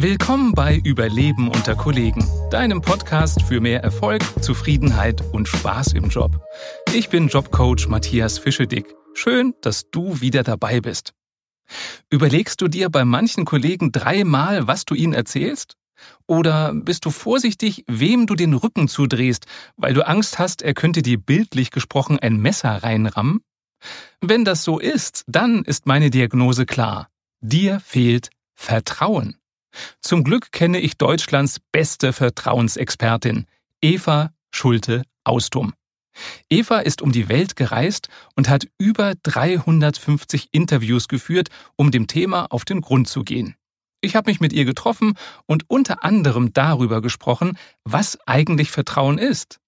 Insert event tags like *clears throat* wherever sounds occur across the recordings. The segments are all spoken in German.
Willkommen bei Überleben unter Kollegen, deinem Podcast für mehr Erfolg, Zufriedenheit und Spaß im Job. Ich bin Jobcoach Matthias Fischedick. Schön, dass du wieder dabei bist. Überlegst du dir bei manchen Kollegen dreimal, was du ihnen erzählst? Oder bist du vorsichtig, wem du den Rücken zudrehst, weil du Angst hast, er könnte dir bildlich gesprochen ein Messer reinrammen? Wenn das so ist, dann ist meine Diagnose klar. Dir fehlt Vertrauen. Zum Glück kenne ich Deutschlands beste Vertrauensexpertin, Eva Schulte-Austum. Eva ist um die Welt gereist und hat über 350 Interviews geführt, um dem Thema auf den Grund zu gehen. Ich habe mich mit ihr getroffen und unter anderem darüber gesprochen, was eigentlich Vertrauen ist,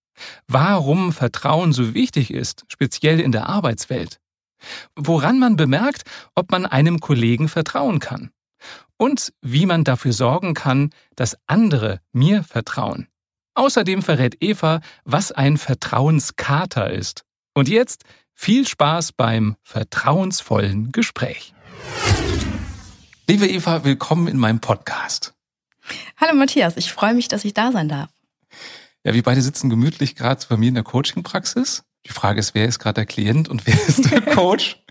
warum Vertrauen so wichtig ist, speziell in der Arbeitswelt, woran man bemerkt, ob man einem Kollegen vertrauen kann und wie man dafür sorgen kann, dass andere mir vertrauen. Außerdem verrät Eva, was ein Vertrauenskater ist. Und jetzt viel Spaß beim vertrauensvollen Gespräch. Liebe Eva, willkommen in meinem Podcast. Hallo Matthias, ich freue mich, dass ich da sein darf. Ja, wir beide sitzen gemütlich gerade bei mir in der Coaching-Praxis. Die Frage ist, wer ist gerade der Klient und wer ist der *laughs* Coach?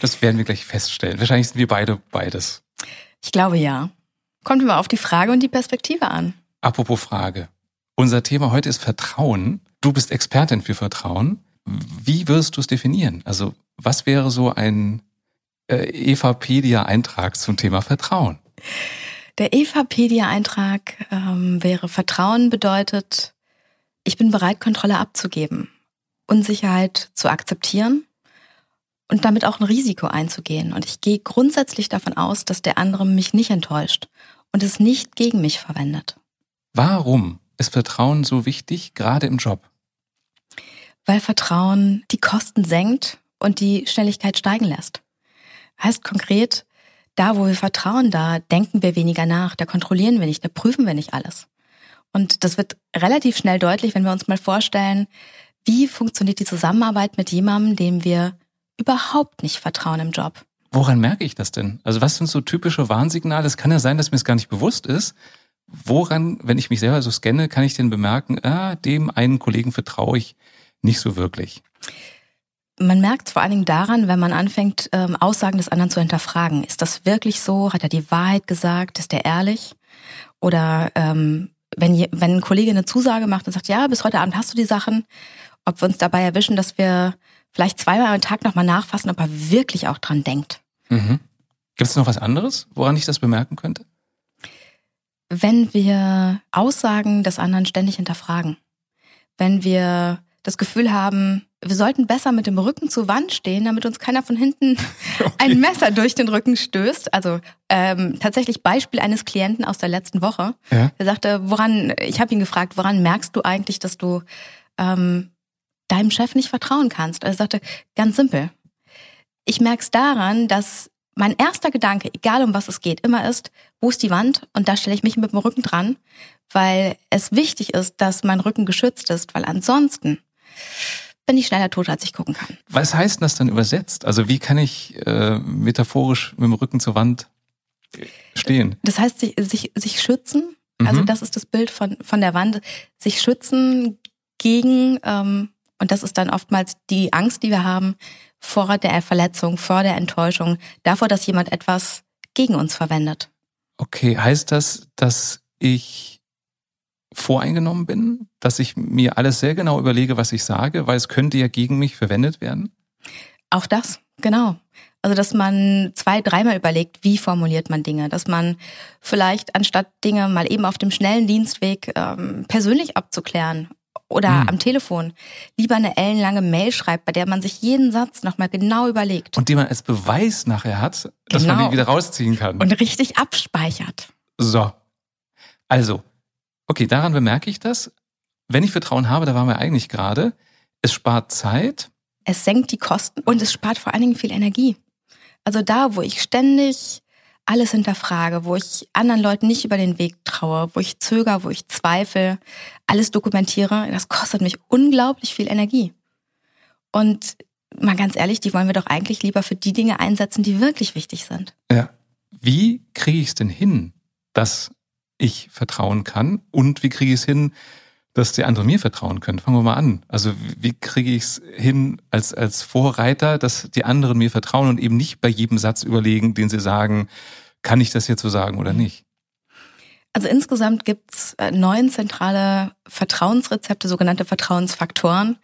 Das werden wir gleich feststellen. Wahrscheinlich sind wir beide beides. Ich glaube ja. Kommt immer auf die Frage und die Perspektive an. Apropos Frage. Unser Thema heute ist Vertrauen. Du bist Expertin für Vertrauen. Wie wirst du es definieren? Also was wäre so ein äh, Evapedia-Eintrag zum Thema Vertrauen? Der Evapedia-Eintrag ähm, wäre Vertrauen bedeutet, ich bin bereit, Kontrolle abzugeben, Unsicherheit zu akzeptieren und damit auch ein Risiko einzugehen. Und ich gehe grundsätzlich davon aus, dass der andere mich nicht enttäuscht und es nicht gegen mich verwendet. Warum ist Vertrauen so wichtig, gerade im Job? Weil Vertrauen die Kosten senkt und die Schnelligkeit steigen lässt. Heißt konkret, da wo wir vertrauen, da denken wir weniger nach, da kontrollieren wir nicht, da prüfen wir nicht alles. Und das wird relativ schnell deutlich, wenn wir uns mal vorstellen, wie funktioniert die Zusammenarbeit mit jemandem, dem wir überhaupt nicht vertrauen im Job. Woran merke ich das denn? Also was sind so typische Warnsignale? Es kann ja sein, dass mir es gar nicht bewusst ist. Woran, wenn ich mich selber so scanne, kann ich denn bemerken, ah, dem einen Kollegen vertraue ich nicht so wirklich? Man merkt es vor allen Dingen daran, wenn man anfängt, ähm, Aussagen des anderen zu hinterfragen. Ist das wirklich so? Hat er die Wahrheit gesagt? Ist er ehrlich? Oder ähm, wenn, je, wenn ein Kollege eine Zusage macht und sagt, ja, bis heute Abend hast du die Sachen, ob wir uns dabei erwischen, dass wir vielleicht zweimal am Tag nochmal nachfassen, ob er wirklich auch dran denkt. Mhm. Gibt es noch was anderes, woran ich das bemerken könnte? Wenn wir Aussagen des anderen ständig hinterfragen. Wenn wir das Gefühl haben, wir sollten besser mit dem Rücken zur Wand stehen, damit uns keiner von hinten *laughs* okay. ein Messer durch den Rücken stößt. Also ähm, tatsächlich Beispiel eines Klienten aus der letzten Woche. Ja. Der sagte, woran, ich habe ihn gefragt, woran merkst du eigentlich, dass du ähm, deinem Chef nicht vertrauen kannst. Also er sagte, ganz simpel. Ich merke es daran, dass mein erster Gedanke, egal um was es geht, immer ist, wo ist die Wand? Und da stelle ich mich mit dem Rücken dran, weil es wichtig ist, dass mein Rücken geschützt ist, weil ansonsten bin ich schneller tot, als ich gucken kann. Was heißt das dann übersetzt? Also wie kann ich äh, metaphorisch mit dem Rücken zur Wand stehen? Das heißt, sich, sich, sich schützen. Also mhm. das ist das Bild von, von der Wand. Sich schützen gegen ähm, und das ist dann oftmals die Angst, die wir haben vor der Verletzung, vor der Enttäuschung, davor, dass jemand etwas gegen uns verwendet. Okay, heißt das, dass ich voreingenommen bin, dass ich mir alles sehr genau überlege, was ich sage, weil es könnte ja gegen mich verwendet werden? Auch das, genau. Also, dass man zwei, dreimal überlegt, wie formuliert man Dinge, dass man vielleicht anstatt Dinge mal eben auf dem schnellen Dienstweg ähm, persönlich abzuklären oder mhm. am Telefon lieber eine ellenlange Mail schreibt, bei der man sich jeden Satz nochmal genau überlegt. Und die man als Beweis nachher hat, dass genau. man die wieder rausziehen kann. Und richtig abspeichert. So. Also, okay, daran bemerke ich das. Wenn ich Vertrauen habe, da waren wir eigentlich gerade, es spart Zeit. Es senkt die Kosten und es spart vor allen Dingen viel Energie. Also da, wo ich ständig alles hinterfrage, wo ich anderen Leuten nicht über den Weg traue, wo ich zögere, wo ich zweifle, alles dokumentiere, das kostet mich unglaublich viel Energie. Und mal ganz ehrlich, die wollen wir doch eigentlich lieber für die Dinge einsetzen, die wirklich wichtig sind. Ja. Wie kriege ich es denn hin, dass ich vertrauen kann und wie kriege ich es hin, dass die anderen mir vertrauen können. Fangen wir mal an. Also wie kriege ich es hin als, als Vorreiter, dass die anderen mir vertrauen und eben nicht bei jedem Satz überlegen, den sie sagen, kann ich das jetzt so sagen oder nicht? Also insgesamt gibt's äh, neun zentrale Vertrauensrezepte, sogenannte Vertrauensfaktoren,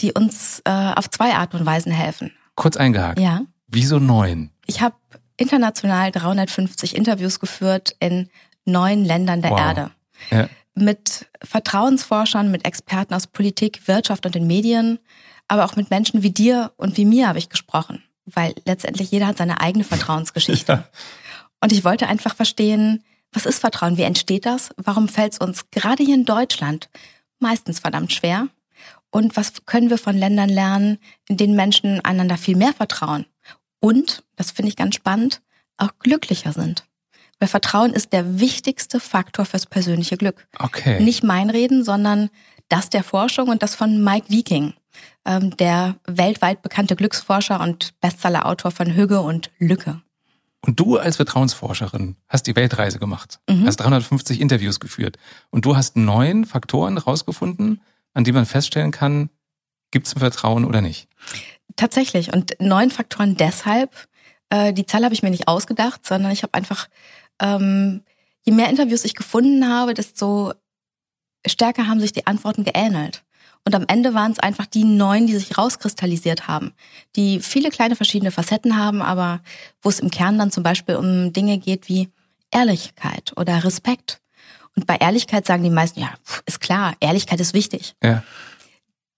die uns äh, auf zwei Arten und Weisen helfen. Kurz eingehakt. Ja. Wieso neun? Ich habe international 350 Interviews geführt in neun Ländern der Wow. Erde. Ja. Mit Vertrauensforschern, mit Experten aus Politik, Wirtschaft und den Medien, aber auch mit Menschen wie dir und wie mir habe ich gesprochen, weil letztendlich jeder hat seine eigene Vertrauensgeschichte. *laughs* Und ich wollte einfach verstehen, was ist Vertrauen? Wie entsteht das? Warum fällt es uns gerade hier in Deutschland meistens verdammt schwer? Und was können wir von Ländern lernen, in denen Menschen einander viel mehr vertrauen? Und, das finde ich ganz spannend, auch glücklicher sind. Weil Vertrauen ist der wichtigste Faktor fürs persönliche Glück. Okay. Nicht mein Reden, sondern das der Forschung und das von Mike Viking, ähm, der weltweit bekannte Glücksforscher und Bestsellerautor von Hügge und Lücke. Und du als Vertrauensforscherin hast die Weltreise gemacht, Mhm. hast 350 Interviews geführt und du hast neun Faktoren rausgefunden, an denen man feststellen kann, gibt es ein Vertrauen oder nicht. Tatsächlich. Und neun Faktoren deshalb. Äh, die Zahl habe ich mir nicht ausgedacht, sondern ich habe einfach, ähm, je mehr Interviews ich gefunden habe, desto stärker haben sich die Antworten geähnelt. Und am Ende waren es einfach die neun, die sich rauskristallisiert haben, die viele kleine verschiedene Facetten haben, aber wo es im Kern dann zum Beispiel um Dinge geht wie Ehrlichkeit oder Respekt. Und bei Ehrlichkeit sagen die meisten, ja, ist klar, Ehrlichkeit ist wichtig. Ja.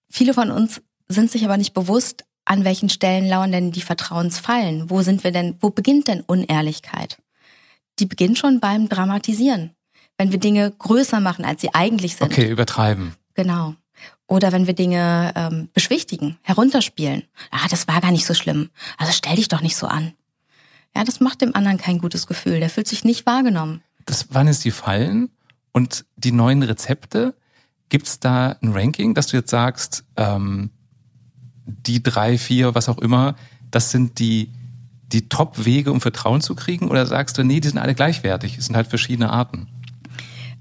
Viele von uns sind sich aber nicht bewusst, an welchen Stellen lauern denn die Vertrauensfallen? Wo sind wir denn, wo beginnt denn Unehrlichkeit? Die beginnt schon beim Dramatisieren. Wenn wir Dinge größer machen, als sie eigentlich sind. Okay, übertreiben. Genau. Oder wenn wir Dinge ähm, beschwichtigen, herunterspielen. Ah, das war gar nicht so schlimm. Also stell dich doch nicht so an. Ja, das macht dem anderen kein gutes Gefühl. Der fühlt sich nicht wahrgenommen. Das waren jetzt die Fallen und die neuen Rezepte. Gibt es da ein Ranking, dass du jetzt sagst, ähm, die drei, vier, was auch immer, das sind die, die Top-Wege, um Vertrauen zu kriegen? Oder sagst du, nee, die sind alle gleichwertig, es sind halt verschiedene Arten?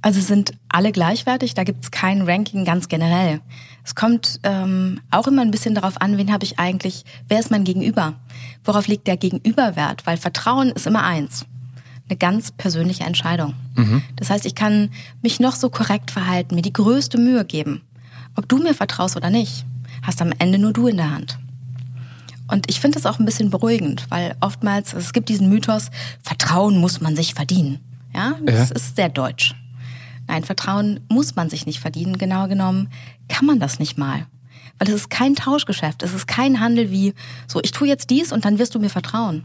Also sind alle gleichwertig, da gibt es kein Ranking ganz generell. Es kommt ähm, auch immer ein bisschen darauf an, wen habe ich eigentlich, wer ist mein Gegenüber? Worauf liegt der Gegenüberwert? Weil Vertrauen ist immer eins. Eine ganz persönliche Entscheidung. Das heißt, ich kann mich noch so korrekt verhalten, mir die größte Mühe geben. Ob du mir vertraust oder nicht, hast am Ende nur du in der Hand. Und ich finde das auch ein bisschen beruhigend, weil oftmals, es gibt diesen Mythos, Vertrauen muss man sich verdienen. Ja, das Ja. ist sehr deutsch. Nein, Vertrauen muss man sich nicht verdienen. Genau genommen kann man das nicht mal. Weil es ist kein Tauschgeschäft. Es ist kein Handel wie, so, ich tue jetzt dies und dann wirst du mir vertrauen.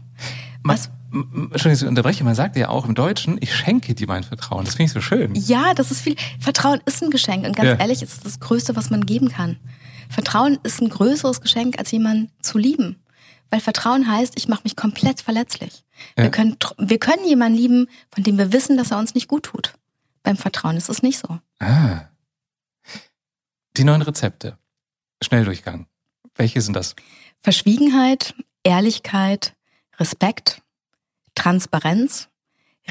Was? Entschuldigung, ich unterbreche, man sagt ja auch im Deutschen, ich schenke dir mein Vertrauen. Das finde ich so schön. Ja, das ist viel. Vertrauen ist ein Geschenk. Und ganz Ja. ehrlich, es ist das Größte, was man geben kann. Vertrauen ist ein größeres Geschenk, als jemanden zu lieben. Weil Vertrauen heißt, ich mache mich komplett verletzlich. Ja. Wir, können, wir können jemanden lieben, von dem wir wissen, dass er uns nicht gut tut. Beim Vertrauen ist es nicht so. Ah. Die neuen Rezepte. Schnelldurchgang. Welche sind das? Verschwiegenheit, Ehrlichkeit, Respekt, Transparenz,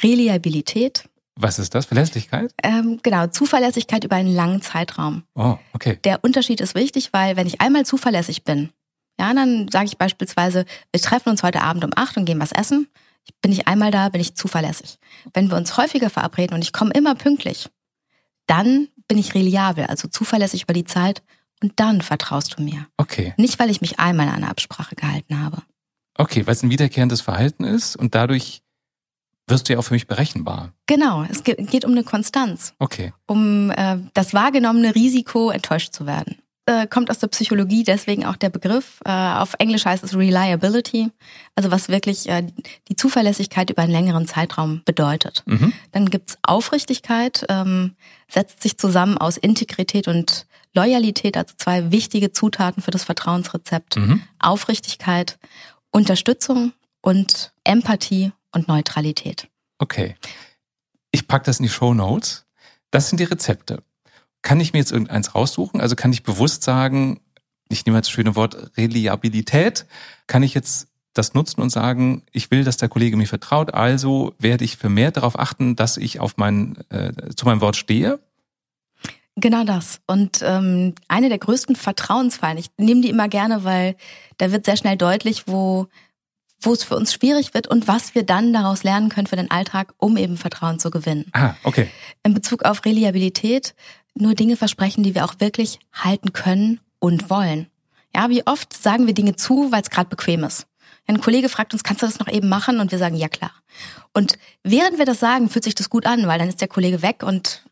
Reliabilität, Was ist das? Verlässlichkeit? ähm, genau, Zuverlässigkeit über einen langen Zeitraum. Oh, okay. Der Unterschied ist wichtig, weil wenn ich einmal zuverlässig bin, ja, dann sage ich beispielsweise, wir treffen uns heute Abend um acht und gehen was essen. Bin ich einmal da, bin ich zuverlässig. Wenn wir uns häufiger verabreden und ich komme immer pünktlich, dann bin ich reliabel, also zuverlässig über die Zeit und dann vertraust du mir. Okay. Nicht, weil ich mich einmal an eine Absprache gehalten habe. Okay, weil es ein wiederkehrendes Verhalten ist und dadurch wirst du ja auch für mich berechenbar. Genau, es ge- geht um eine Konstanz, Okay. um äh, das wahrgenommene Risiko, enttäuscht zu werden. Äh, kommt aus der Psychologie, deswegen auch der Begriff. Äh, auf Englisch heißt es Reliability, also was wirklich äh, die Zuverlässigkeit über einen längeren Zeitraum bedeutet. Mhm. Dann gibt's Aufrichtigkeit, ähm, setzt sich zusammen aus Integrität und Loyalität, also zwei wichtige Zutaten für das Vertrauensrezept. Mhm. Aufrichtigkeit, Unterstützung und Empathie und Neutralität. Okay. Ich pack das in die Show Notes. Das sind die Rezepte. Kann ich mir jetzt irgendeins raussuchen? Also kann ich bewusst sagen, ich nehme jetzt das schöne Wort Reliabilität, kann ich jetzt das nutzen und sagen, ich will, dass der Kollege mir vertraut, also werde ich vermehrt darauf achten, dass ich auf mein, äh, zu meinem Wort stehe? Genau das. Und ähm, eine der größten Vertrauensfallen, ich nehme die immer gerne, weil da wird sehr schnell deutlich, wo, wo es für uns schwierig wird und was wir dann daraus lernen können für den Alltag, um eben Vertrauen zu gewinnen. Ah, okay. In Bezug auf Reliabilität nur Dinge versprechen, die wir auch wirklich halten können und wollen. Ja, wie oft sagen wir Dinge zu, weil es gerade bequem ist. Ein Kollege fragt uns, kannst du das noch eben machen? Und wir sagen, ja klar. Und während wir das sagen, fühlt sich das gut an, weil dann ist der Kollege weg und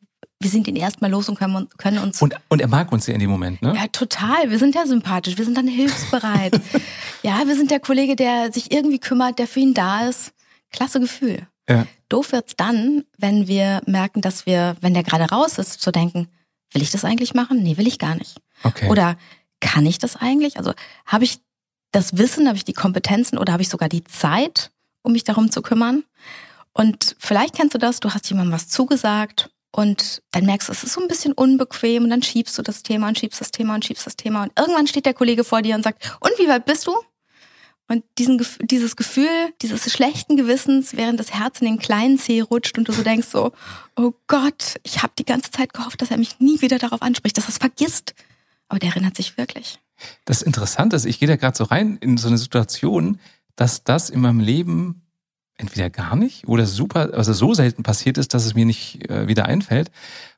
wir sind ihn erstmal los und können, können uns. Und, und er mag uns ja in dem Moment, ne? Ja, total. Wir sind ja sympathisch. Wir sind dann hilfsbereit. *laughs* ja, wir sind der Kollege, der sich irgendwie kümmert, der für ihn da ist. Klasse Gefühl. Ja. Doof wird's dann, wenn wir merken, dass wir, wenn der gerade raus ist, zu denken, will ich das eigentlich machen? Nee, will ich gar nicht. Okay. Oder kann ich das eigentlich? Also habe ich das Wissen, habe ich die Kompetenzen oder habe ich sogar die Zeit, um mich darum zu kümmern? Und vielleicht kennst du das, du hast jemandem was zugesagt und dann merkst du, es ist so ein bisschen unbequem und dann schiebst du das Thema und schiebst das Thema und schiebst das Thema und irgendwann steht der Kollege vor dir und sagt, und wie weit bist du? Und diesen, dieses Gefühl, dieses schlechten Gewissens, während das Herz in den kleinen Zeh rutscht und du so denkst so, oh Gott, ich habe die ganze Zeit gehofft, dass er mich nie wieder darauf anspricht, dass er es vergisst. Aber der erinnert sich wirklich. Das Interessante ist, ich gehe da gerade so rein in so eine Situation, dass das in meinem Leben entweder gar nicht oder super, also so selten passiert ist, dass es mir nicht äh, wieder einfällt,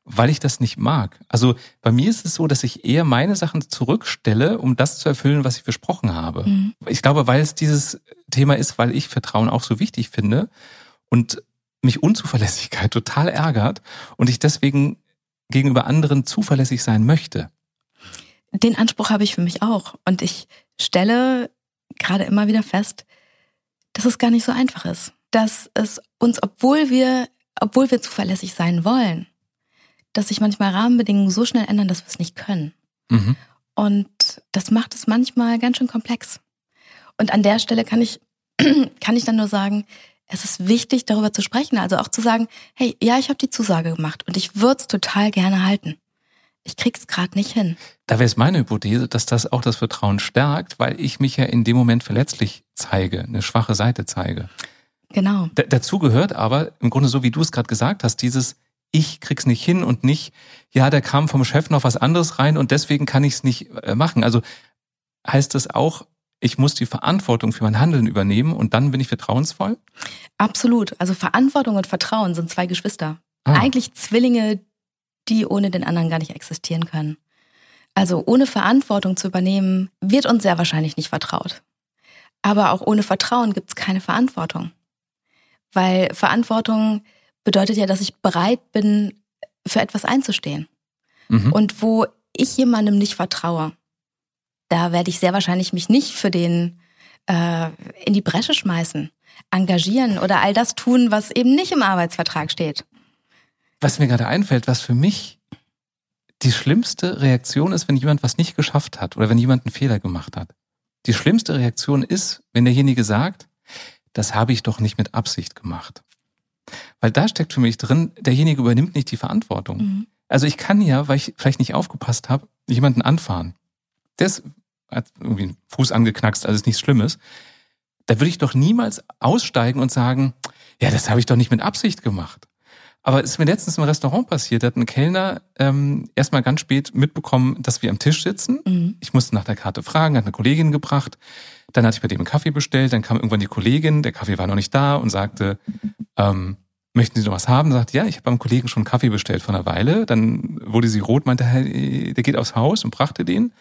weil ich das nicht mag. Also bei mir ist es so, dass ich eher meine Sachen zurückstelle, um das zu erfüllen, was ich versprochen habe. Mhm. Ich glaube, weil es dieses Thema ist, weil ich Vertrauen auch so wichtig finde und mich Unzuverlässigkeit *laughs* total ärgert und ich deswegen gegenüber anderen zuverlässig sein möchte. Den Anspruch habe ich für mich auch. Und ich stelle gerade immer wieder fest, dass es gar nicht so einfach ist. Dass es uns, obwohl wir, obwohl wir zuverlässig sein wollen, dass sich manchmal Rahmenbedingungen so schnell ändern, dass wir es nicht können. Mhm. Und das macht es manchmal ganz schön komplex. Und an der Stelle kann ich, *clears throat* kann ich dann nur sagen, es ist wichtig, darüber zu sprechen. Also auch zu sagen, hey, ja, ich habe die Zusage gemacht und ich würde es total gerne halten. Ich krieg's gerade nicht hin. Da wäre es meine Hypothese, dass das auch das Vertrauen stärkt, weil ich mich ja in dem Moment verletzlich zeige, eine schwache Seite zeige. Genau. D dazu gehört aber im Grunde so, wie du es gerade gesagt hast, dieses ich krieg's nicht hin und nicht, ja, da kam vom Chef noch was anderes rein und deswegen kann ich es nicht äh, machen. Also heißt das auch, ich muss die Verantwortung für mein Handeln übernehmen und dann bin ich vertrauensvoll? Absolut. Also Verantwortung und Vertrauen sind zwei Geschwister. Ah. Eigentlich Zwillinge, die ohne den anderen gar nicht existieren können. Also ohne Verantwortung zu übernehmen, wird uns sehr wahrscheinlich nicht vertraut. Aber auch ohne Vertrauen gibt es keine Verantwortung. Weil Verantwortung bedeutet ja, dass ich bereit bin, für etwas einzustehen. Mhm. Und wo ich jemandem nicht vertraue, da werde ich sehr wahrscheinlich mich nicht für den äh, in die Bresche schmeißen, engagieren oder all das tun, was eben nicht im Arbeitsvertrag steht. Was mir gerade einfällt, was für mich die schlimmste Reaktion ist, wenn jemand was nicht geschafft hat oder wenn jemand einen Fehler gemacht hat. Die schlimmste Reaktion ist, wenn derjenige sagt, das habe ich doch nicht mit Absicht gemacht. Weil da steckt für mich drin, derjenige übernimmt nicht die Verantwortung. Mhm. Also ich kann ja, weil ich vielleicht nicht aufgepasst habe, jemanden anfahren. Der ist, hat irgendwie einen Fuß angeknackst, also ist nichts Schlimmes. Da würde ich doch niemals aussteigen und sagen, ja, das habe ich doch nicht mit Absicht gemacht. Aber es ist mir letztens im Restaurant passiert, da hat ein Kellner ähm, erstmal ganz spät mitbekommen, dass wir am Tisch sitzen. Mhm. Ich musste nach der Karte fragen, hat eine Kollegin gebracht. Dann hatte ich bei dem einen Kaffee bestellt, dann kam irgendwann die Kollegin, der Kaffee war noch nicht da und sagte, ähm, möchten Sie noch was haben? Sagt, ja, ich habe beim Kollegen schon einen Kaffee bestellt vor einer Weile. Dann wurde sie rot, meinte, hey, der geht aufs Haus und brachte den.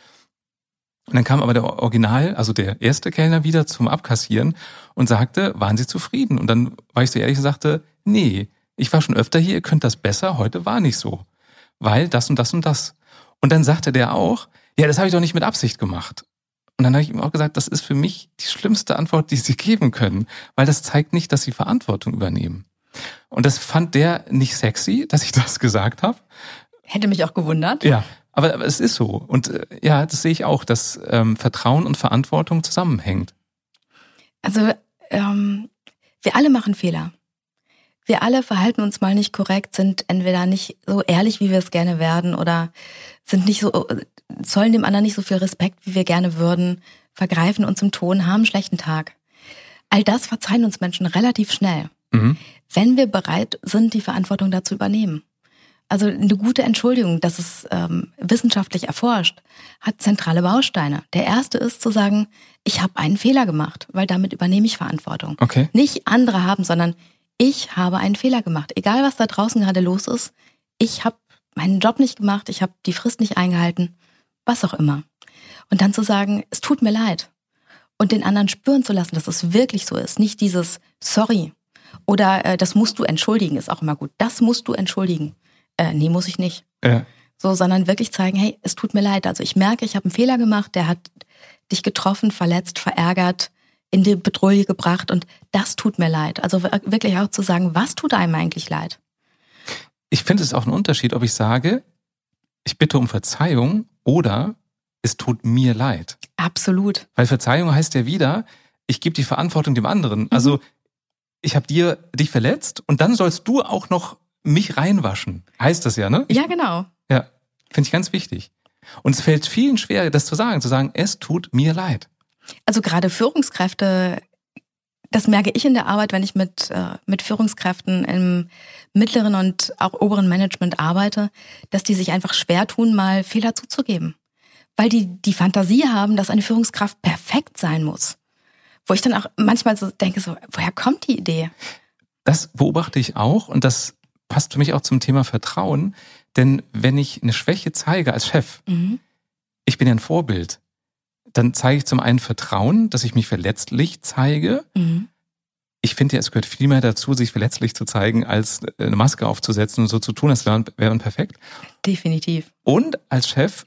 Und dann kam aber der Original, also der erste Kellner wieder zum Abkassieren und sagte, waren Sie zufrieden? Und dann war ich so ehrlich und sagte, nee, ich war schon öfter hier, ihr könnt das besser, heute war nicht so. Weil das und das und das. Und dann sagte der auch, ja, das habe ich doch nicht mit Absicht gemacht. Und dann habe ich ihm auch gesagt, das ist für mich die schlimmste Antwort, die Sie geben können, weil das zeigt nicht, dass Sie Verantwortung übernehmen. Und das fand der nicht sexy, dass ich das gesagt habe. Hätte mich auch gewundert. Ja, aber, aber es ist so. Und äh, ja, das sehe ich auch, dass ähm, Vertrauen und Verantwortung zusammenhängt. Also ähm, wir alle machen Fehler wir alle verhalten uns mal nicht korrekt, sind entweder nicht so ehrlich, wie wir es gerne werden, oder sind nicht so, zollen dem anderen nicht so viel Respekt, wie wir gerne würden, vergreifen uns im Ton, haben einen schlechten Tag. All das verzeihen uns Menschen relativ schnell, mhm. wenn wir bereit sind, die Verantwortung dazu übernehmen. Also eine gute Entschuldigung, das ist ähm, wissenschaftlich erforscht, hat zentrale Bausteine. Der erste ist zu sagen, ich habe einen Fehler gemacht, weil damit übernehme ich Verantwortung. Okay. Nicht andere haben, sondern ich habe einen Fehler gemacht. Egal, was da draußen gerade los ist, ich habe meinen Job nicht gemacht, ich habe die Frist nicht eingehalten, was auch immer. Und dann zu sagen, es tut mir leid. Und den anderen spüren zu lassen, dass es wirklich so ist. Nicht dieses Sorry oder äh, das musst du entschuldigen, ist auch immer gut. Das musst du entschuldigen äh, nee, muss ich nicht. Ja. So, sondern wirklich zeigen, hey, es tut mir leid. Also ich merke, ich habe einen Fehler gemacht, der hat dich getroffen, verletzt, verärgert, in die Bedrohung gebracht und das tut mir leid. Also wirklich auch zu sagen, was tut einem eigentlich leid? Ich finde es auch ein Unterschied, ob ich sage, ich bitte um Verzeihung oder es tut mir leid. Absolut. Weil Verzeihung heißt ja wieder, ich gebe die Verantwortung dem anderen. Also mhm. ich habe dir dich verletzt und dann sollst du auch noch mich reinwaschen. Heißt das ja, ne? Ja, genau. Ja, finde ich ganz wichtig. Und es fällt vielen schwer, das zu sagen, zu sagen, es tut mir leid. Also gerade Führungskräfte, das merke ich in der Arbeit, wenn ich mit, äh, mit Führungskräften im mittleren und auch oberen Management arbeite, dass die sich einfach schwer tun, mal Fehler zuzugeben. Weil die die Fantasie haben, dass eine Führungskraft perfekt sein muss. Wo ich dann auch manchmal so denke, so, woher kommt die Idee? Das beobachte ich auch und das passt für mich auch zum Thema Vertrauen. Denn wenn ich eine Schwäche zeige als Chef, mhm. ich bin ja ein Vorbild, dann zeige ich zum einen Vertrauen, dass ich mich verletzlich zeige. Mhm. Ich finde ja, es gehört viel mehr dazu, sich verletzlich zu zeigen, als eine Maske aufzusetzen und so zu tun, als wäre man perfekt. Definitiv. Und als Chef,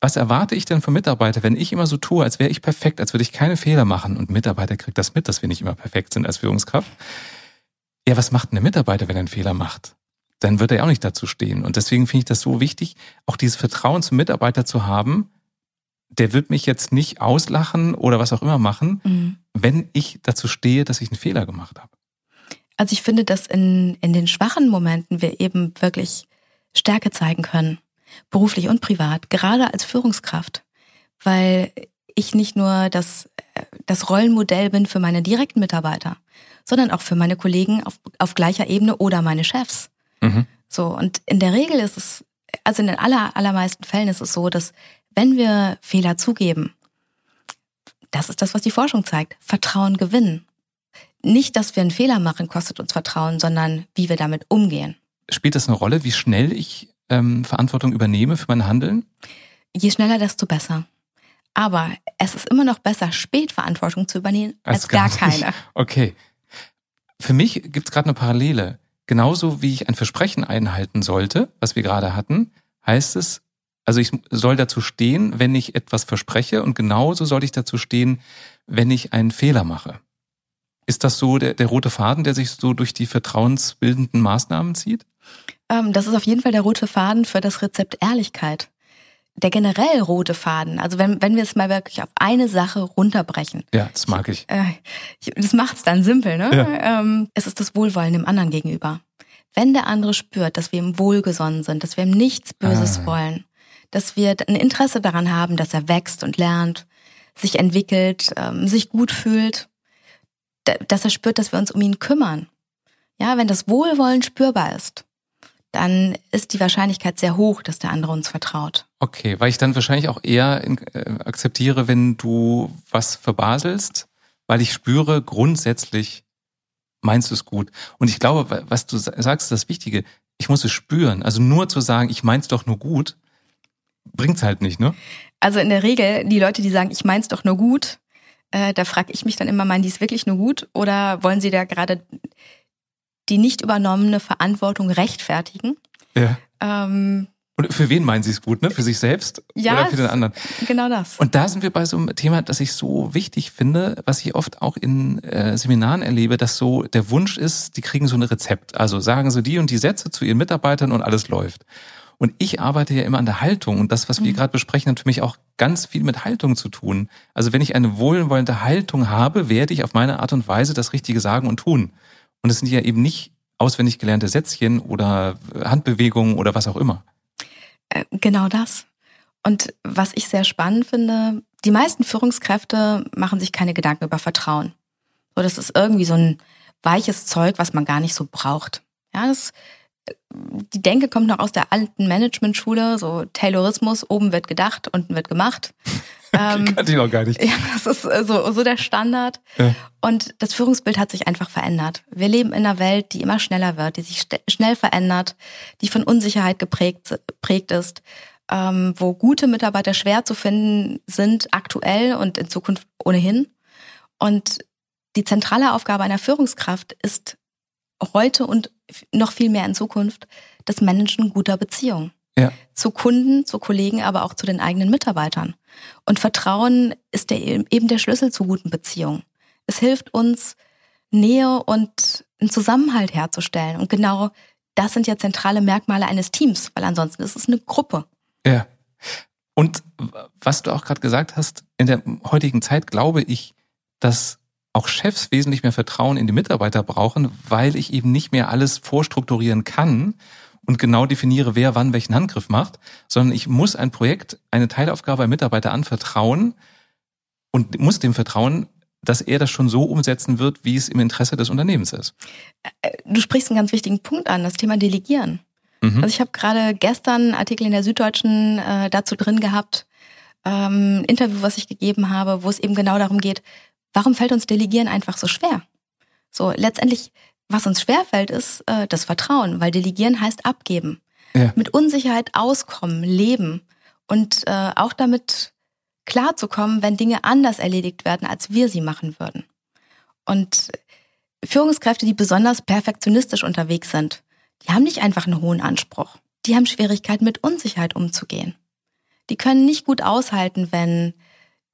was erwarte ich denn vom Mitarbeiter, wenn ich immer so tue, als wäre ich perfekt, als würde ich keine Fehler machen und Mitarbeiter kriegt das mit, dass wir nicht immer perfekt sind als Führungskraft? ja, was macht denn der Mitarbeiter, wenn er einen Fehler macht? Dann wird er ja auch nicht dazu stehen. Und deswegen finde ich das so wichtig, auch dieses Vertrauen zum Mitarbeiter zu haben. Der wird mich jetzt nicht auslachen oder was auch immer machen, mhm. wenn ich dazu stehe, dass ich einen Fehler gemacht habe. Also ich finde, dass in, in den schwachen Momenten wir eben wirklich Stärke zeigen können, beruflich und privat, gerade als Führungskraft, weil ich nicht nur das, das Rollenmodell bin für meine direkten Mitarbeiter, sondern auch für meine Kollegen auf, auf gleicher Ebene oder meine Chefs. Mhm. So, und in der Regel ist es, also in den aller, allermeisten Fällen ist es so, dass wenn wir Fehler zugeben, das ist das, was die Forschung zeigt, Vertrauen gewinnen. Nicht, dass wir einen Fehler machen, kostet uns Vertrauen, sondern wie wir damit umgehen. Spielt das eine Rolle, wie schnell ich ähm, Verantwortung übernehme für mein Handeln? Je schneller, desto besser. Aber es ist immer noch besser, spät Verantwortung zu übernehmen, als, als gar, gar keine. Okay. Für mich gibt es gerade eine Parallele. Genauso wie ich ein Versprechen einhalten sollte, was wir gerade hatten, heißt es, also ich soll dazu stehen, wenn ich etwas verspreche und genauso soll ich dazu stehen, wenn ich einen Fehler mache. Ist das so der, der rote Faden, der sich so durch die vertrauensbildenden Maßnahmen zieht? Ähm, das ist auf jeden Fall der rote Faden für das Rezept Ehrlichkeit der generell rote Faden, also wenn, wenn wir es mal wirklich auf eine Sache runterbrechen. Ja, das mag ich. Äh, das macht's dann simpel, ne? Ja. Ähm, es ist das Wohlwollen dem anderen gegenüber. Wenn der andere spürt, dass wir ihm wohlgesonnen sind, dass wir ihm nichts Böses ah. wollen, dass wir ein Interesse daran haben, dass er wächst und lernt, sich entwickelt, ähm, sich gut fühlt, dass er spürt, dass wir uns um ihn kümmern. Ja, wenn das Wohlwollen spürbar ist, dann ist die Wahrscheinlichkeit sehr hoch, dass der andere uns vertraut. Okay, weil ich dann wahrscheinlich auch eher äh, akzeptiere, wenn du was verbaselst, weil ich spüre, grundsätzlich meinst du es gut. Und ich glaube, was du sagst, ist das Wichtige. Ich muss es spüren. Also nur zu sagen, ich mein's doch nur gut, bringt's halt nicht, ne? Also in der Regel, die Leute, die sagen, ich mein's doch nur gut, äh, da frage ich mich dann immer, meinen die es wirklich nur gut oder wollen sie da gerade die nicht übernommene Verantwortung rechtfertigen. Ja. Ähm, und für wen meinen Sie es gut, ne? Für sich selbst ja, oder für den anderen? Genau das. Und da sind wir bei so einem Thema, das ich so wichtig finde, was ich oft auch in äh, Seminaren erlebe, dass so der Wunsch ist, die kriegen so ein Rezept. Also sagen sie die und die Sätze zu ihren Mitarbeitern und alles läuft. Und ich arbeite ja immer an der Haltung und das, was wir mhm. gerade besprechen, hat für mich auch ganz viel mit Haltung zu tun. Also wenn ich eine wohlwollende Haltung habe, werde ich auf meine Art und Weise das Richtige sagen und tun. Und es sind ja eben nicht auswendig gelernte Sätzchen oder Handbewegungen oder was auch immer. Äh, genau das. Und was ich sehr spannend finde, die meisten Führungskräfte machen sich keine Gedanken über Vertrauen. So, das ist irgendwie so ein weiches Zeug, was man gar nicht so braucht. Ja, das, die Denke kommt noch aus der alten Managementschule, so Taylorismus, oben wird gedacht, unten wird gemacht. *laughs* ähm, kannte ich noch gar nicht. *laughs* Ja, das ist äh, so, so der Standard. Ja. Und das Führungsbild hat sich einfach verändert. Wir leben in einer Welt, die immer schneller wird, die sich schnell verändert, die von Unsicherheit geprägt, geprägt ist, ähm, wo gute Mitarbeiter schwer zu finden sind, aktuell und in Zukunft ohnehin. Und die zentrale Aufgabe einer Führungskraft ist heute und noch viel mehr in Zukunft das Managen guter Beziehungen. Ja. Zu Kunden, zu Kollegen, aber auch zu den eigenen Mitarbeitern. Und Vertrauen ist der, eben der Schlüssel zu guten Beziehungen. Es hilft uns, Nähe und einen Zusammenhalt herzustellen. Und genau das sind ja zentrale Merkmale eines Teams, weil ansonsten ist es eine Gruppe. Ja. Und was du auch gerade gesagt hast, in der heutigen Zeit glaube ich, dass auch Chefs wesentlich mehr Vertrauen in die Mitarbeiter brauchen, weil ich eben nicht mehr alles vorstrukturieren kann und genau definiere, wer wann welchen Handgriff macht, sondern ich muss ein Projekt, eine Teilaufgabe einem Mitarbeiter anvertrauen und muss dem vertrauen, dass er das schon so umsetzen wird, wie es im Interesse des Unternehmens ist. Äh, du sprichst einen ganz wichtigen Punkt an, das Thema Delegieren. Mhm. Also ich habe gerade gestern einen Artikel in der Süddeutschen äh, dazu drin gehabt, ähm, ein Interview, was ich gegeben habe, wo es eben genau darum geht, warum fällt uns Delegieren einfach so schwer? So, letztendlich, was uns schwerfällt, ist äh, das Vertrauen, weil Delegieren heißt abgeben. Ja. Mit Unsicherheit auskommen, leben und äh, auch damit klarzukommen, wenn Dinge anders erledigt werden, als wir sie machen würden. Und Führungskräfte, die besonders perfektionistisch unterwegs sind, die haben nicht einfach einen hohen Anspruch. Die haben Schwierigkeiten mit Unsicherheit umzugehen. Die können nicht gut aushalten, wenn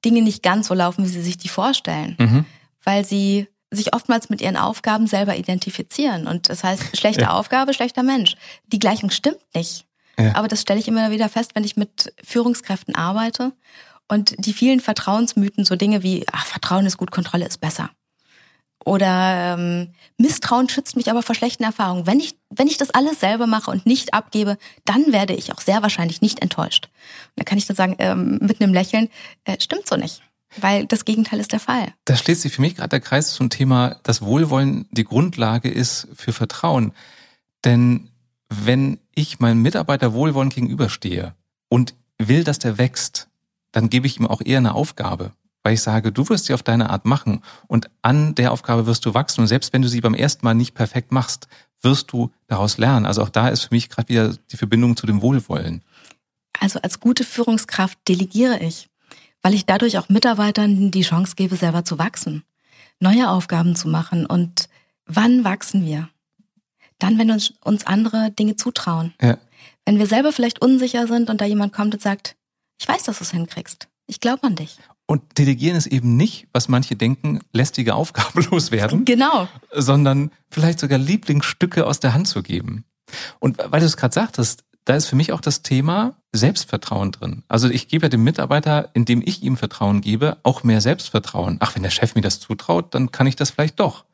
Dinge nicht ganz so laufen, wie sie sich die vorstellen, mhm. weil sie sich oftmals mit ihren Aufgaben selber identifizieren. Und das heißt, schlechte ja. Aufgabe, schlechter Mensch. Die Gleichung stimmt nicht. Ja. Aber das stelle ich immer wieder fest, wenn ich mit Führungskräften arbeite. Und die vielen Vertrauensmythen, so Dinge wie, ach, Vertrauen ist gut, Kontrolle ist besser. Oder ähm, Misstrauen schützt mich aber vor schlechten Erfahrungen. Wenn ich, wenn ich das alles selber mache und nicht abgebe, dann werde ich auch sehr wahrscheinlich nicht enttäuscht. Und da kann ich dann sagen, ähm, mit einem Lächeln, äh, stimmt so nicht. Weil das Gegenteil ist der Fall. Da schließt sich für mich gerade der Kreis zum Thema, dass Wohlwollen die Grundlage ist für Vertrauen. Denn wenn ich meinem Mitarbeiter Wohlwollen gegenüberstehe und will, dass der wächst, dann gebe ich ihm auch eher eine Aufgabe weil ich sage, du wirst sie auf deine Art machen und an der Aufgabe wirst du wachsen und selbst wenn du sie beim ersten Mal nicht perfekt machst, wirst du daraus lernen. Also auch da ist für mich gerade wieder die Verbindung zu dem Wohlwollen. Also als gute Führungskraft delegiere ich, weil ich dadurch auch Mitarbeitern die Chance gebe, selber zu wachsen, neue Aufgaben zu machen und wann wachsen wir? Dann, wenn uns, uns andere Dinge zutrauen. Ja. Wenn wir selber vielleicht unsicher sind und da jemand kommt und sagt, ich weiß, dass du es hinkriegst. Ich glaube an dich. Und Delegieren ist eben nicht, was manche denken, lästige Aufgabe *laughs* loswerden. Genau. Sondern vielleicht sogar Lieblingsstücke aus der Hand zu geben. Und weil du es gerade sagtest, da ist für mich auch das Thema Selbstvertrauen drin. Also ich gebe ja dem Mitarbeiter, indem ich ihm Vertrauen gebe, auch mehr Selbstvertrauen. Ach, wenn der Chef mir das zutraut, dann kann ich das vielleicht doch.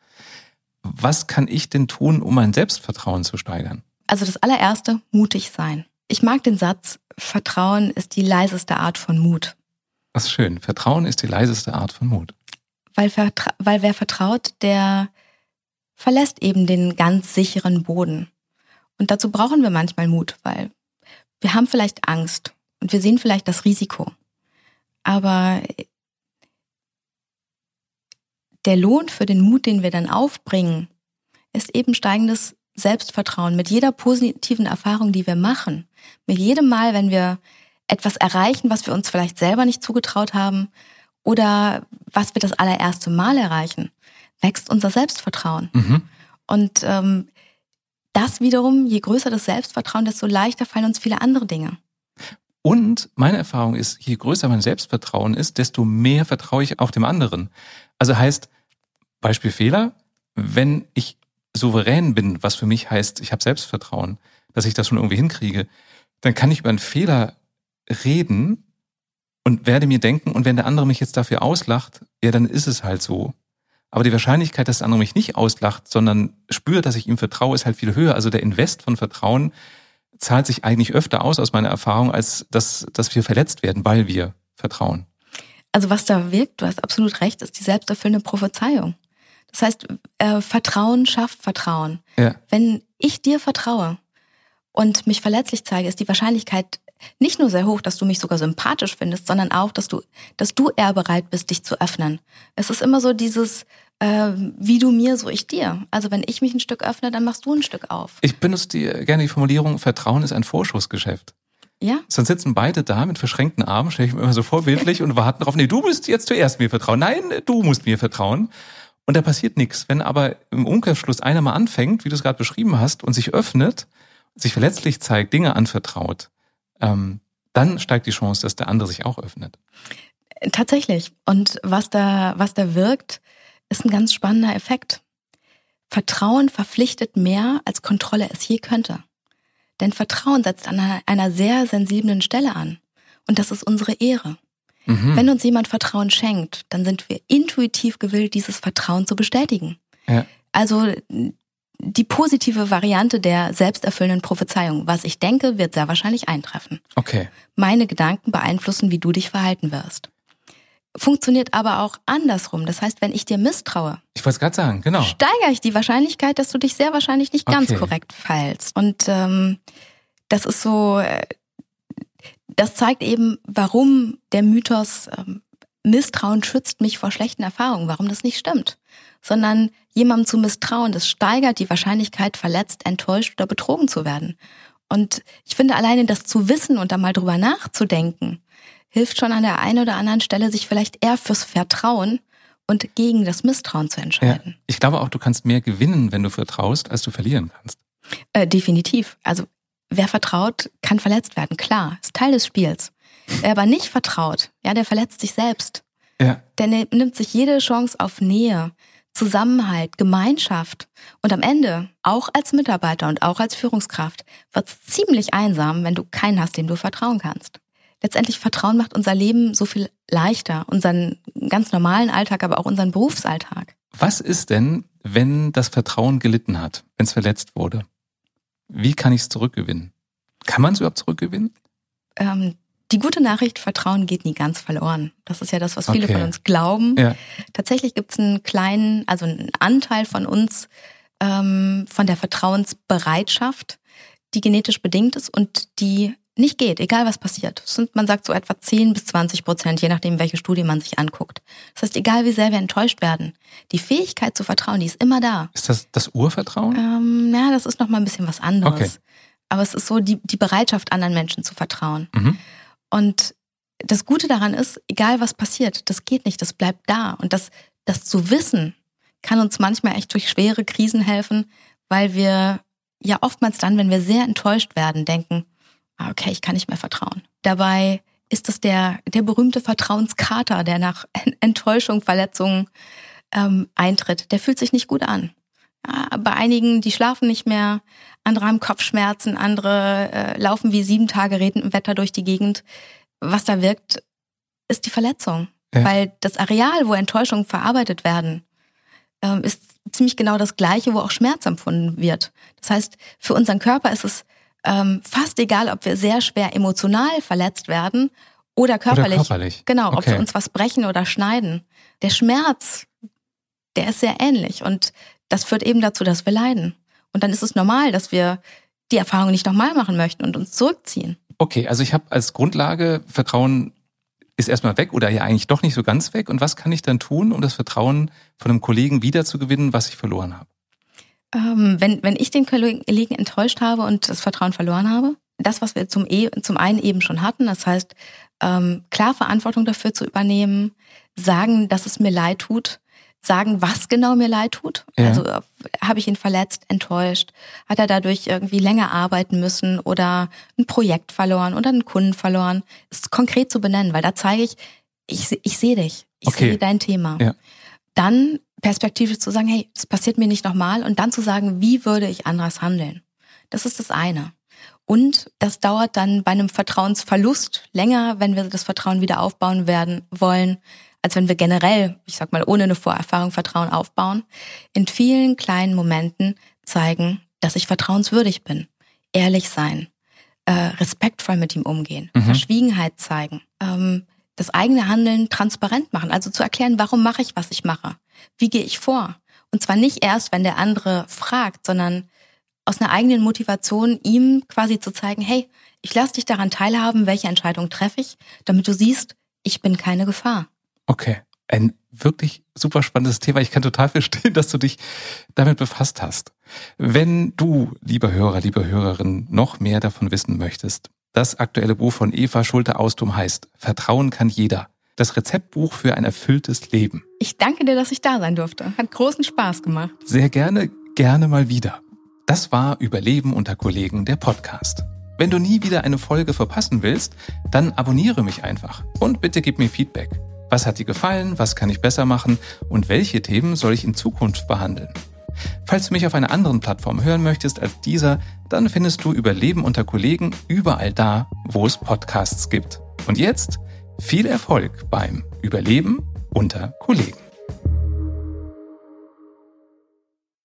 Was kann ich denn tun, um mein Selbstvertrauen zu steigern? Also das allererste, mutig sein. Ich mag den Satz, Vertrauen ist die leiseste Art von Mut. Das ist schön. Vertrauen ist die leiseste Art von Mut. Weil, weil wer vertraut, der verlässt eben den ganz sicheren Boden. Und dazu brauchen wir manchmal Mut, weil wir haben vielleicht Angst und wir sehen vielleicht das Risiko. Aber der Lohn für den Mut, den wir dann aufbringen, ist eben steigendes Selbstvertrauen mit jeder positiven Erfahrung, die wir machen. Mit jedem Mal, wenn wir etwas erreichen, was wir uns vielleicht selber nicht zugetraut haben oder was wir das allererste Mal erreichen, wächst unser Selbstvertrauen. Mhm. Und ähm, das wiederum, je größer das Selbstvertrauen, desto leichter fallen uns viele andere Dinge. Und meine Erfahrung ist, je größer mein Selbstvertrauen ist, desto mehr vertraue ich auch dem anderen. Also heißt, Beispiel Fehler, wenn ich souverän bin, was für mich heißt, ich habe Selbstvertrauen, dass ich das schon irgendwie hinkriege, dann kann ich über einen Fehler reden und werde mir denken, und wenn der andere mich jetzt dafür auslacht, ja, dann ist es halt so. Aber die Wahrscheinlichkeit, dass der andere mich nicht auslacht, sondern spürt, dass ich ihm vertraue, ist halt viel höher. Also der Invest von Vertrauen zahlt sich eigentlich öfter aus aus meiner Erfahrung, als dass, dass wir verletzt werden, weil wir vertrauen. Also was da wirkt, du hast absolut recht, ist die selbsterfüllende Prophezeiung. Das heißt, äh, Vertrauen schafft Vertrauen. Ja. Wenn ich dir vertraue und mich verletzlich zeige, ist die Wahrscheinlichkeit nicht nur sehr hoch, dass du mich sogar sympathisch findest, sondern auch, dass du, dass du eher bereit bist, dich zu öffnen. Es ist immer so dieses, äh, wie du mir, so ich dir. Also wenn ich mich ein Stück öffne, dann machst du ein Stück auf. Ich benutze die, gerne die Formulierung, Vertrauen ist ein Vorschussgeschäft. Ja? Sonst sitzen beide da mit verschränkten Armen, stelle ich mir immer so vorbildlich und warten darauf, nee, du musst jetzt zuerst mir vertrauen. Nein, du musst mir vertrauen. Und da passiert nichts. Wenn aber im Umkehrschluss einer mal anfängt, wie du es gerade beschrieben hast, und sich öffnet, sich verletzlich zeigt, Dinge anvertraut, ähm, dann steigt die Chance, dass der andere sich auch öffnet. Tatsächlich. Und was da, was da wirkt, ist ein ganz spannender Effekt. Vertrauen verpflichtet mehr, als Kontrolle es je könnte. Denn Vertrauen setzt an einer sehr sensiblen Stelle an. Und das ist unsere Ehre. Mhm. Wenn uns jemand Vertrauen schenkt, dann sind wir intuitiv gewillt, dieses Vertrauen zu bestätigen. Ja. Also die positive Variante der selbsterfüllenden Prophezeiung. Was ich denke, wird sehr wahrscheinlich eintreffen. Okay. Meine Gedanken beeinflussen, wie du dich verhalten wirst. Funktioniert aber auch andersrum. Das heißt, wenn ich dir misstraue, ich wollte es gerade sagen, genau, steigere ich die Wahrscheinlichkeit, dass du dich sehr wahrscheinlich nicht ganz okay. korrekt verhältst. Und ähm, das ist so, äh, das zeigt eben, warum der Mythos ähm, Misstrauen schützt mich vor schlechten Erfahrungen, warum das nicht stimmt. Sondern jemandem zu misstrauen, das steigert die Wahrscheinlichkeit, verletzt, enttäuscht oder betrogen zu werden. Und ich finde alleine das zu wissen und da mal drüber nachzudenken, hilft schon an der einen oder anderen Stelle, sich vielleicht eher fürs Vertrauen und gegen das Misstrauen zu entscheiden. Ja, ich glaube auch, du kannst mehr gewinnen, wenn du vertraust, als du verlieren kannst. Äh, definitiv. Also wer vertraut, kann verletzt werden. Klar, ist Teil des Spiels. Wer aber nicht vertraut, ja, der verletzt sich selbst. Ja. Der nimmt sich jede Chance auf Nähe, Zusammenhalt, Gemeinschaft. Und am Ende, auch als Mitarbeiter und auch als Führungskraft, wird es ziemlich einsam, wenn du keinen hast, dem du vertrauen kannst. Letztendlich Vertrauen macht unser Leben so viel leichter, unseren ganz normalen Alltag, aber auch unseren Berufsalltag. Was ist denn, wenn das Vertrauen gelitten hat, wenn es verletzt wurde? Wie kann ich es zurückgewinnen? Kann man es überhaupt zurückgewinnen? Ähm, die gute Nachricht, Vertrauen geht nie ganz verloren. Das ist ja das, was viele okay. von uns glauben. Ja. Tatsächlich gibt es einen kleinen, also einen Anteil von uns, ähm, von der Vertrauensbereitschaft, die genetisch bedingt ist und die nicht geht, egal was passiert. Sind, man sagt so etwa 10 bis 20 Prozent, je nachdem, welche Studie man sich anguckt. Das heißt, egal wie sehr wir enttäuscht werden, die Fähigkeit zu vertrauen, die ist immer da. Ist das das Urvertrauen? Ähm, ja, das ist nochmal ein bisschen was anderes. Okay. Aber es ist so die, die Bereitschaft, anderen Menschen zu vertrauen. Mhm. Und das Gute daran ist, egal was passiert, das geht nicht, das bleibt da. Und das, das zu wissen, kann uns manchmal echt durch schwere Krisen helfen, weil wir ja oftmals dann, wenn wir sehr enttäuscht werden, denken, ah, okay, ich kann nicht mehr vertrauen. Dabei ist das der, der berühmte Vertrauenskater, der nach *laughs* Enttäuschung, Verletzungen ähm, eintritt. Der fühlt sich nicht gut an. Ja, bei einigen, die schlafen nicht mehr, andere haben Kopfschmerzen, andere äh, laufen wie sieben Tage Wetter durch die Gegend. Was da wirkt, ist die Verletzung. Ja. Weil das Areal, wo Enttäuschungen verarbeitet werden, ähm, ist ziemlich genau das gleiche, wo auch Schmerz empfunden wird. Das heißt, für unseren Körper ist es ähm, fast egal, ob wir sehr schwer emotional verletzt werden oder körperlich. Oder körperlich. Genau, okay. ob wir uns was brechen oder schneiden. Der Schmerz, der ist sehr ähnlich und das führt eben dazu, dass wir leiden. Und dann ist es normal, dass wir die Erfahrung nicht nochmal machen möchten und uns zurückziehen. Okay, also ich habe als Grundlage Vertrauen ist erstmal weg oder ja eigentlich doch nicht so ganz weg. Und was kann ich dann tun, um das Vertrauen von einem Kollegen wiederzugewinnen, was ich verloren habe? Ähm, wenn, wenn ich den Kollegen enttäuscht habe und das Vertrauen verloren habe, das, was wir zum, e zum einen eben schon hatten, das heißt, ähm, klar Verantwortung dafür zu übernehmen, sagen, dass es mir leid tut, sagen, was genau mir leid tut. Ja. Also habe ich ihn verletzt, enttäuscht, hat er dadurch irgendwie länger arbeiten müssen oder ein Projekt verloren oder einen Kunden verloren. ist konkret zu benennen, weil da zeige ich, ich, ich sehe dich, ich okay. sehe dein Thema. Ja. Dann perspektivisch zu sagen, hey, das passiert mir nicht nochmal und dann zu sagen, wie würde ich anders handeln? Das ist das eine. Und das dauert dann bei einem Vertrauensverlust länger, wenn wir das Vertrauen wieder aufbauen werden wollen, als wenn wir generell, ich sag mal, ohne eine Vorerfahrung Vertrauen aufbauen. In vielen kleinen Momenten zeigen, dass ich vertrauenswürdig bin. Ehrlich sein, äh, respektvoll mit ihm umgehen, mhm. Verschwiegenheit zeigen, ähm, das eigene Handeln transparent machen, also zu erklären, warum mache ich, was ich mache, wie gehe ich vor. Und zwar nicht erst, wenn der andere fragt, sondern aus einer eigenen Motivation, ihm quasi zu zeigen, hey, ich lasse dich daran teilhaben, welche Entscheidung treffe ich, damit du siehst, ich bin keine Gefahr. Okay. Ein wirklich super spannendes Thema. Ich kann total *laughs* verstehen, dass du dich damit befasst hast. Wenn du, lieber Hörer, liebe Hörerin, noch mehr davon wissen möchtest, das aktuelle Buch von Eva Schulte-Austum heißt Vertrauen kann jeder. Das Rezeptbuch für ein erfülltes Leben. Ich danke dir, dass ich da sein durfte. Hat großen Spaß gemacht. Sehr gerne, gerne mal wieder. Das war Überleben unter Kollegen, der Podcast. Wenn du nie wieder eine Folge verpassen willst, dann abonniere mich einfach und bitte gib mir Feedback. Was hat dir gefallen? Was kann ich besser machen? Und welche Themen soll ich in Zukunft behandeln? Falls du mich auf einer anderen Plattform hören möchtest als dieser, dann findest du Überleben unter Kollegen überall da, wo es Podcasts gibt. Und jetzt viel Erfolg beim Überleben unter Kollegen.